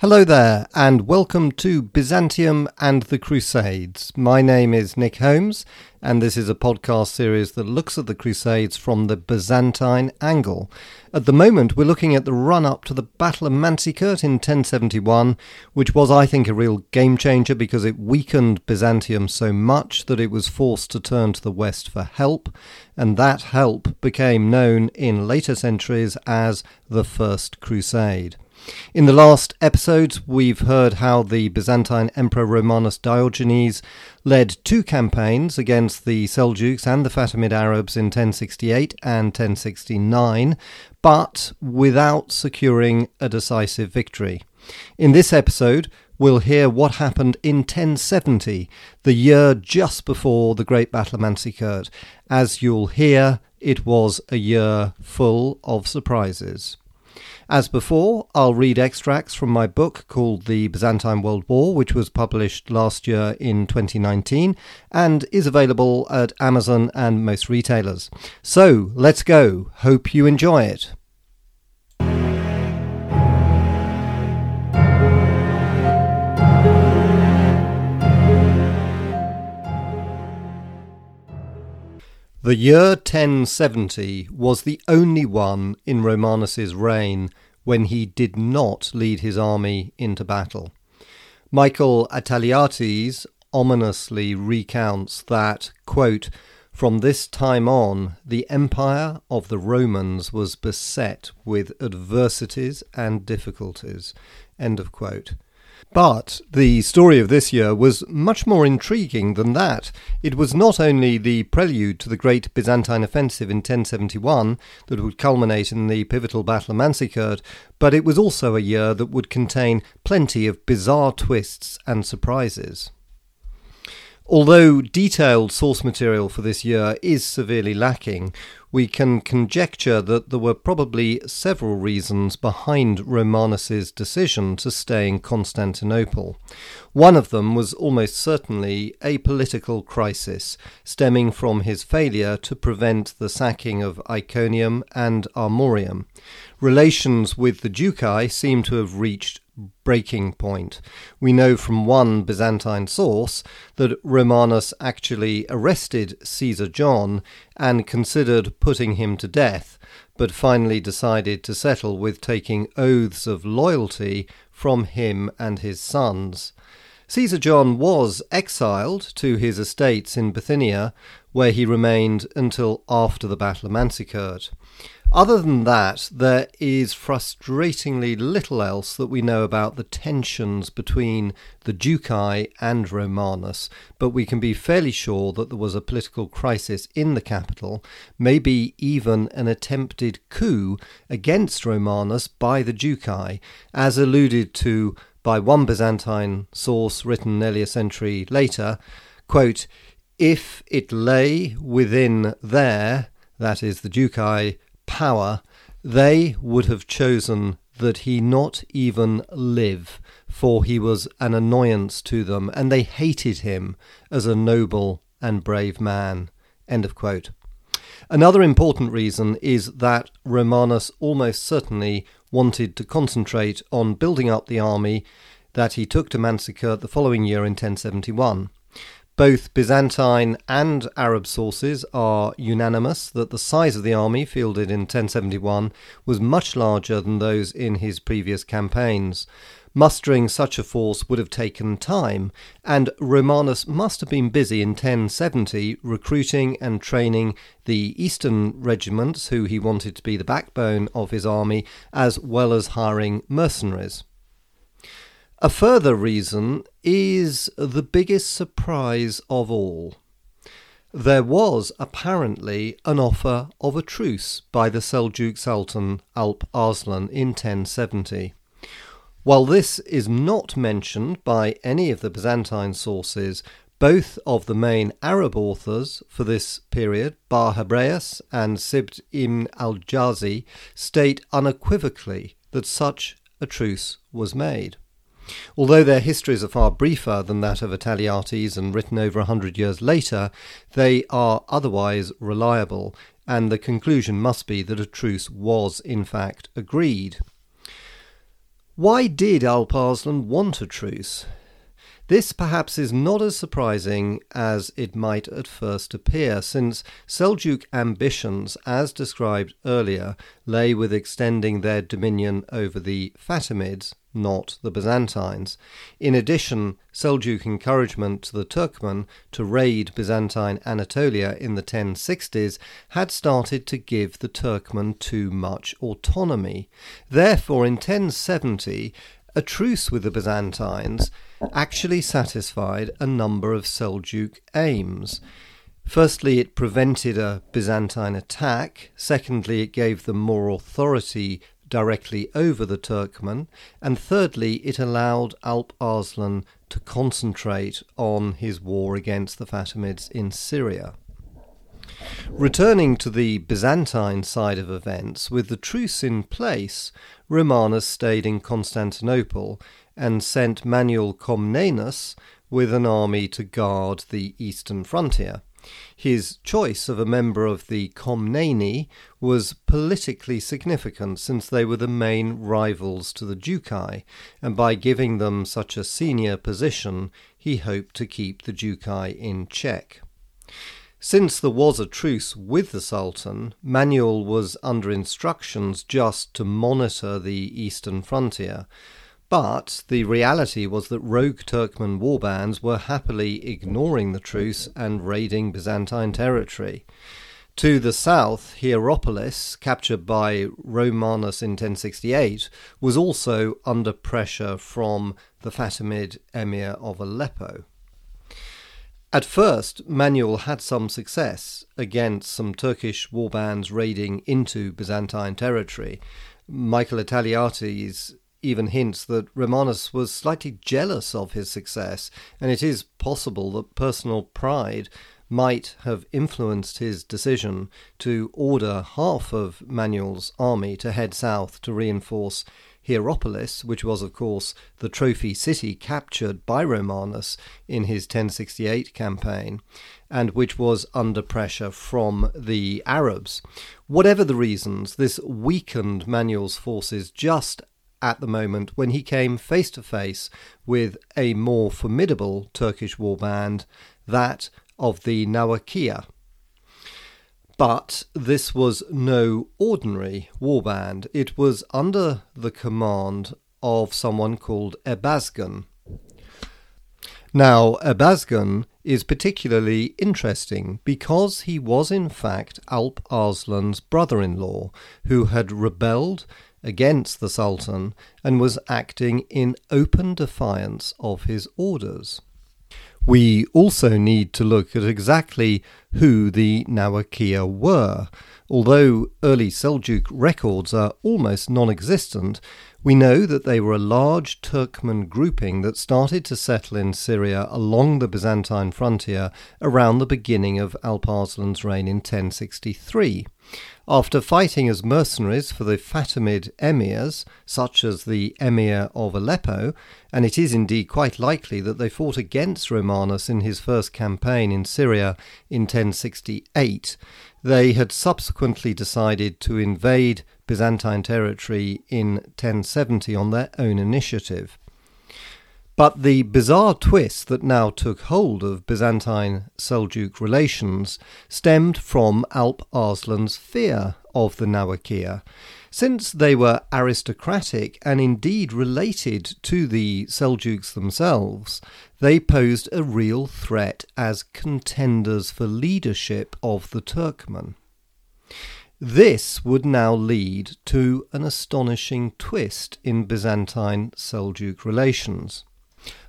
Hello there, and welcome to Byzantium and the Crusades. My name is Nick Holmes, and this is a podcast series that looks at the Crusades from the Byzantine angle. At the moment, we're looking at the run up to the Battle of Manzikert in 1071, which was, I think, a real game changer because it weakened Byzantium so much that it was forced to turn to the west for help, and that help became known in later centuries as the First Crusade. In the last episodes, we've heard how the Byzantine Emperor Romanus Diogenes led two campaigns against the Seljuks and the Fatimid Arabs in 1068 and 1069, but without securing a decisive victory. In this episode, we'll hear what happened in 1070, the year just before the Great Battle of Manzikert. As you'll hear, it was a year full of surprises. As before, I'll read extracts from my book called The Byzantine World War, which was published last year in 2019 and is available at Amazon and most retailers. So let's go. Hope you enjoy it. The year 1070 was the only one in Romanus's reign when he did not lead his army into battle. Michael Attaliates ominously recounts that, quote, from this time on, the empire of the Romans was beset with adversities and difficulties. End of quote. But the story of this year was much more intriguing than that. It was not only the prelude to the great Byzantine offensive in 1071 that would culminate in the pivotal Battle of Manzikert, but it was also a year that would contain plenty of bizarre twists and surprises. Although detailed source material for this year is severely lacking, we can conjecture that there were probably several reasons behind Romanus's decision to stay in Constantinople. One of them was almost certainly a political crisis, stemming from his failure to prevent the sacking of Iconium and Amorium. Relations with the Ducai seem to have reached breaking point. We know from one Byzantine source that Romanus actually arrested Caesar John and considered putting him to death, but finally decided to settle with taking oaths of loyalty from him and his sons. Caesar John was exiled to his estates in Bithynia, where he remained until after the Battle of Manzikert. Other than that, there is frustratingly little else that we know about the tensions between the Ducai and Romanus, but we can be fairly sure that there was a political crisis in the capital, maybe even an attempted coup against Romanus by the Ducai, as alluded to by one Byzantine source written nearly a century later. Quote, if it lay within their, that is the Ducai, power, they would have chosen that he not even live, for he was an annoyance to them, and they hated him as a noble and brave man. End of quote. Another important reason is that Romanus almost certainly wanted to concentrate on building up the army that he took to Manzikert the following year in 1071. Both Byzantine and Arab sources are unanimous that the size of the army fielded in 1071 was much larger than those in his previous campaigns. Mustering such a force would have taken time, and Romanus must have been busy in 1070 recruiting and training the eastern regiments, who he wanted to be the backbone of his army, as well as hiring mercenaries. A further reason is the biggest surprise of all. There was apparently an offer of a truce by the Seljuk Sultan Alp Arslan in 1070. While this is not mentioned by any of the Byzantine sources, both of the main Arab authors for this period, Bar Hebraeus and Sibt ibn al-Jawzi, state unequivocally that such a truce was made. Although their histories are far briefer than that of Attaliates and written over a hundred years later, they are otherwise reliable, and the conclusion must be that a truce was in fact agreed. Why did Alp Arslan want a truce? This perhaps is not as surprising as it might at first appear, since Seljuk ambitions, as described earlier, lay with extending their dominion over the Fatimids, not the Byzantines. In addition, Seljuk encouragement to the Turkmen to raid Byzantine Anatolia in the 1060s had started to give the Turkmen too much autonomy. Therefore, in 1070, a truce with the Byzantines actually satisfied a number of Seljuk aims. Firstly, it prevented a Byzantine attack. Secondly, it gave them more authority directly over the Turkmen. And thirdly, it allowed Alp Arslan to concentrate on his war against the Fatimids in Syria. Returning to the Byzantine side of events, with the truce in place, Romanus stayed in Constantinople and sent Manuel Comnenus with an army to guard the eastern frontier. His choice of a member of the Comneni was politically significant since they were the main rivals to the Ducai, and by giving them such a senior position, he hoped to keep the Ducai in check. Since there was a truce with the Sultan, Manuel was under instructions just to monitor the eastern frontier. But the reality was that rogue Turkmen warbands were happily ignoring the truce and raiding Byzantine territory. To the south, Hierapolis, captured by Romanus in 1068, was also under pressure from the Fatimid emir of Aleppo. At first, Manuel had some success against some Turkish warbands raiding into Byzantine territory. Michael Attaliates even hints that Romanus was slightly jealous of his success, and it is possible that personal pride might have influenced his decision to order half of Manuel's army to head south to reinforce Hierapolis, which was, of course, the trophy city captured by Romanus in his 1068 campaign, and which was under pressure from the Arabs. Whatever the reasons, this weakened Manuel's forces just at the moment when he came face to face with a more formidable Turkish warband, that of the Nawakia. But this was no ordinary warband. It was under the command of someone called Ebazgan. Now, Ebazgan is particularly interesting because he was in fact Alp Arslan's brother in law who had rebelled against the Sultan and was acting in open defiance of his orders. We also need to look at exactly who the Nawakia were. Although early Seljuk records are almost non existent, we know that they were a large Turkmen grouping that started to settle in Syria along the Byzantine frontier around the beginning of Alp Arslan's reign in 1063. After fighting as mercenaries for the Fatimid emirs, such as the emir of Aleppo, and it is indeed quite likely that they fought against Romanus in his first campaign in Syria in 1068, they had subsequently decided to invade Byzantine territory in 1070 on their own initiative. But the bizarre twist that now took hold of Byzantine Seljuk relations stemmed from Alp Arslan's fear of the Nawakia. Since they were aristocratic and indeed related to the Seljuks themselves, they posed a real threat as contenders for leadership of the Turkmen. This would now lead to an astonishing twist in Byzantine Seljuk relations.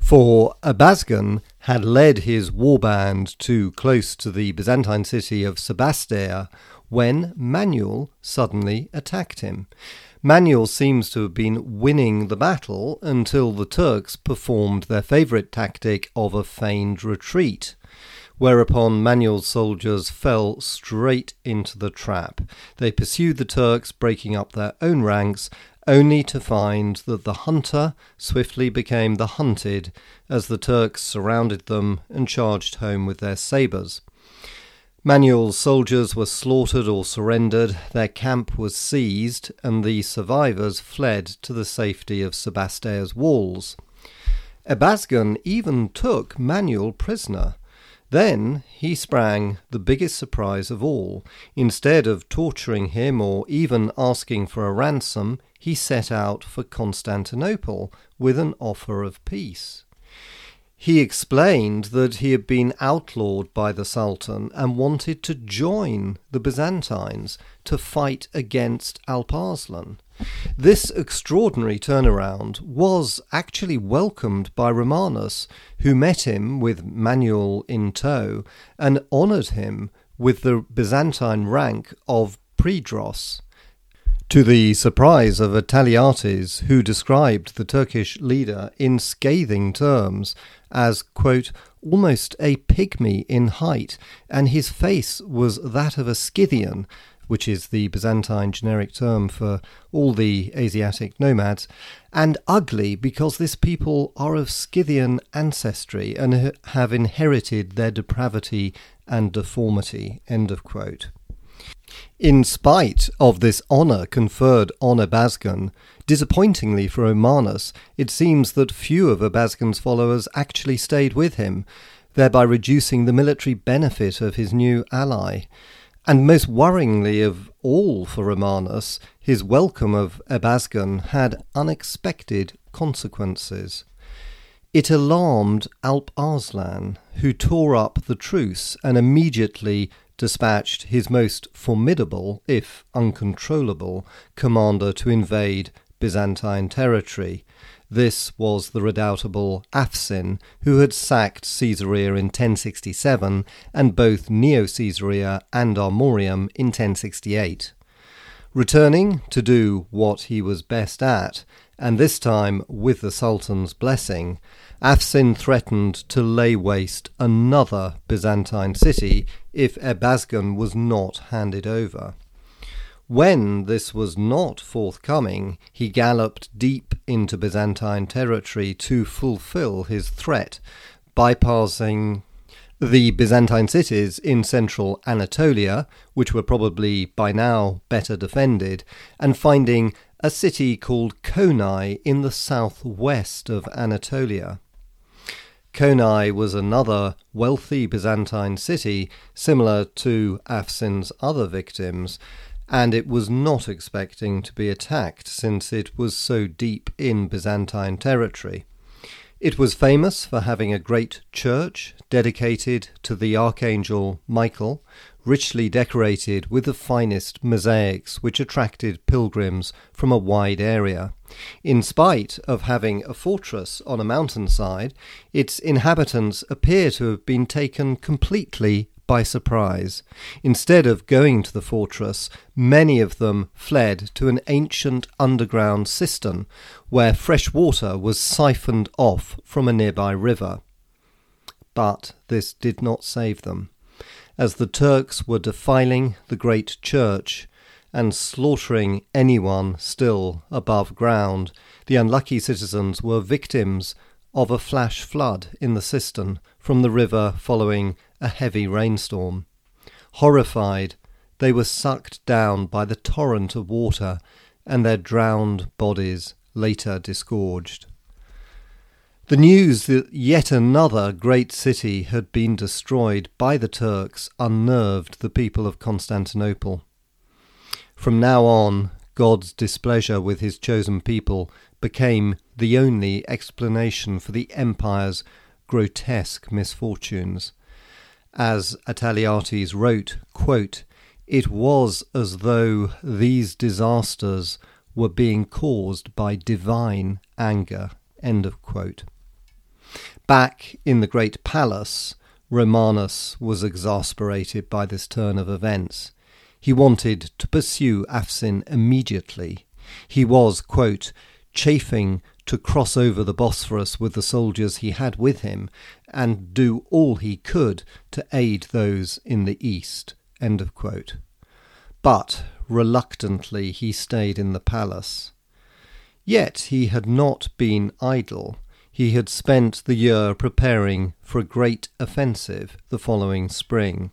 For Ebazgan had led his warband to close to the Byzantine city of Sebastia when Manuel suddenly attacked him. Manuel seems to have been winning the battle until the Turks performed their favourite tactic of a feigned retreat, whereupon Manuel's soldiers fell straight into the trap. They pursued the Turks, breaking up their own ranks, only to find that the hunter swiftly became the hunted as the Turks surrounded them and charged home with their sabres. Manuel's soldiers were slaughtered or surrendered, their camp was seized, and the survivors fled to the safety of Sebastea's walls. Ebazgan even took Manuel prisoner. Then he sprang the biggest surprise of all. Instead of torturing him or even asking for a ransom, he set out for Constantinople with an offer of peace. He explained that he had been outlawed by the Sultan and wanted to join the Byzantines to fight against Alp Arslan. This extraordinary turnaround was actually welcomed by Romanus, who met him with Manuel in tow and honoured him with the Byzantine rank of Proedros. To the surprise of Attaliates, who described the Turkish leader in scathing terms as, quote, almost a pygmy in height, and his face was that of a Scythian, which is the Byzantine generic term for all the Asiatic nomads, and ugly because this people are of Scythian ancestry and have inherited their depravity and deformity. End of quote. In spite of this honour conferred on Ebazgan, disappointingly for Romanus, it seems that few of Ebazgan's followers actually stayed with him, thereby reducing the military benefit of his new ally. And most worryingly of all for Romanus, his welcome of Ebazgan had unexpected consequences. It alarmed Alp Arslan, who tore up the truce and immediately dispatched his most formidable, if uncontrollable, commander to invade Byzantine territory. This was the redoubtable Afsin, who had sacked Caesarea in 1067 and both Neo Caesarea and Amorium in 1068. Returning to do what he was best at, and this time with the Sultan's blessing, Afsin threatened to lay waste another Byzantine city if Ebazgan was not handed over. When this was not forthcoming, he galloped deep into Byzantine territory to fulfill his threat, bypassing the Byzantine cities in central Anatolia, which were probably by now better defended, and finding a city called Konai in the southwest of Anatolia. Konai was another wealthy Byzantine city similar to Afsin's other victims, and it was not expecting to be attacked since it was so deep in Byzantine territory. It was famous for having a great church dedicated to the Archangel Michael, richly decorated with the finest mosaics which attracted pilgrims from a wide area. In spite of having a fortress on a mountainside, its inhabitants appear to have been taken completely by surprise. Instead of going to the fortress, many of them fled to an ancient underground cistern where fresh water was siphoned off from a nearby river. But this did not save them. As the Turks were defiling the great church and slaughtering anyone still above ground, the unlucky citizens were victims of a flash flood in the cistern from the river following a heavy rainstorm. Horrified, they were sucked down by the torrent of water, and their drowned bodies later disgorged. The news that yet another great city had been destroyed by the Turks unnerved the people of Constantinople. From now on, God's displeasure with his chosen people became the only explanation for the empire's grotesque misfortunes as Attaliates wrote, quote, It was as though these disasters were being caused by divine anger. End of quote. Back in the great palace, Romanus was exasperated by this turn of events. He wanted to pursue Afsin immediately. He was, quote, chafing to cross over the Bosphorus with the soldiers he had with him and do all he could to aid those in the east. But reluctantly he stayed in the palace. Yet he had not been idle. he had spent the year preparing for a great offensive the following spring.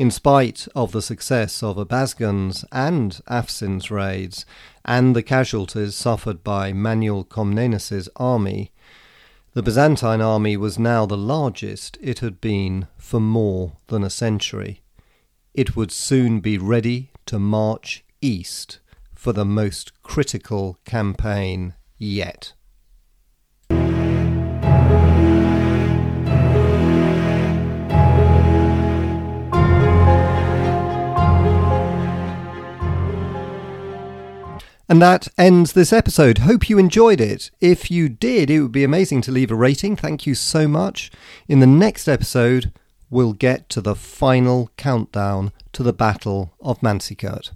In spite of the success of Abazgan's and Afsin's raids and the casualties suffered by Manuel Comnenus's army, the Byzantine army was now the largest it had been for more than a century. It would soon be ready to march east for the most critical campaign yet. And that ends this episode. Hope you enjoyed it. If you did, it would be amazing to leave a rating. Thank you so much. In the next episode, we'll get to the final countdown to the Battle of Manzikert.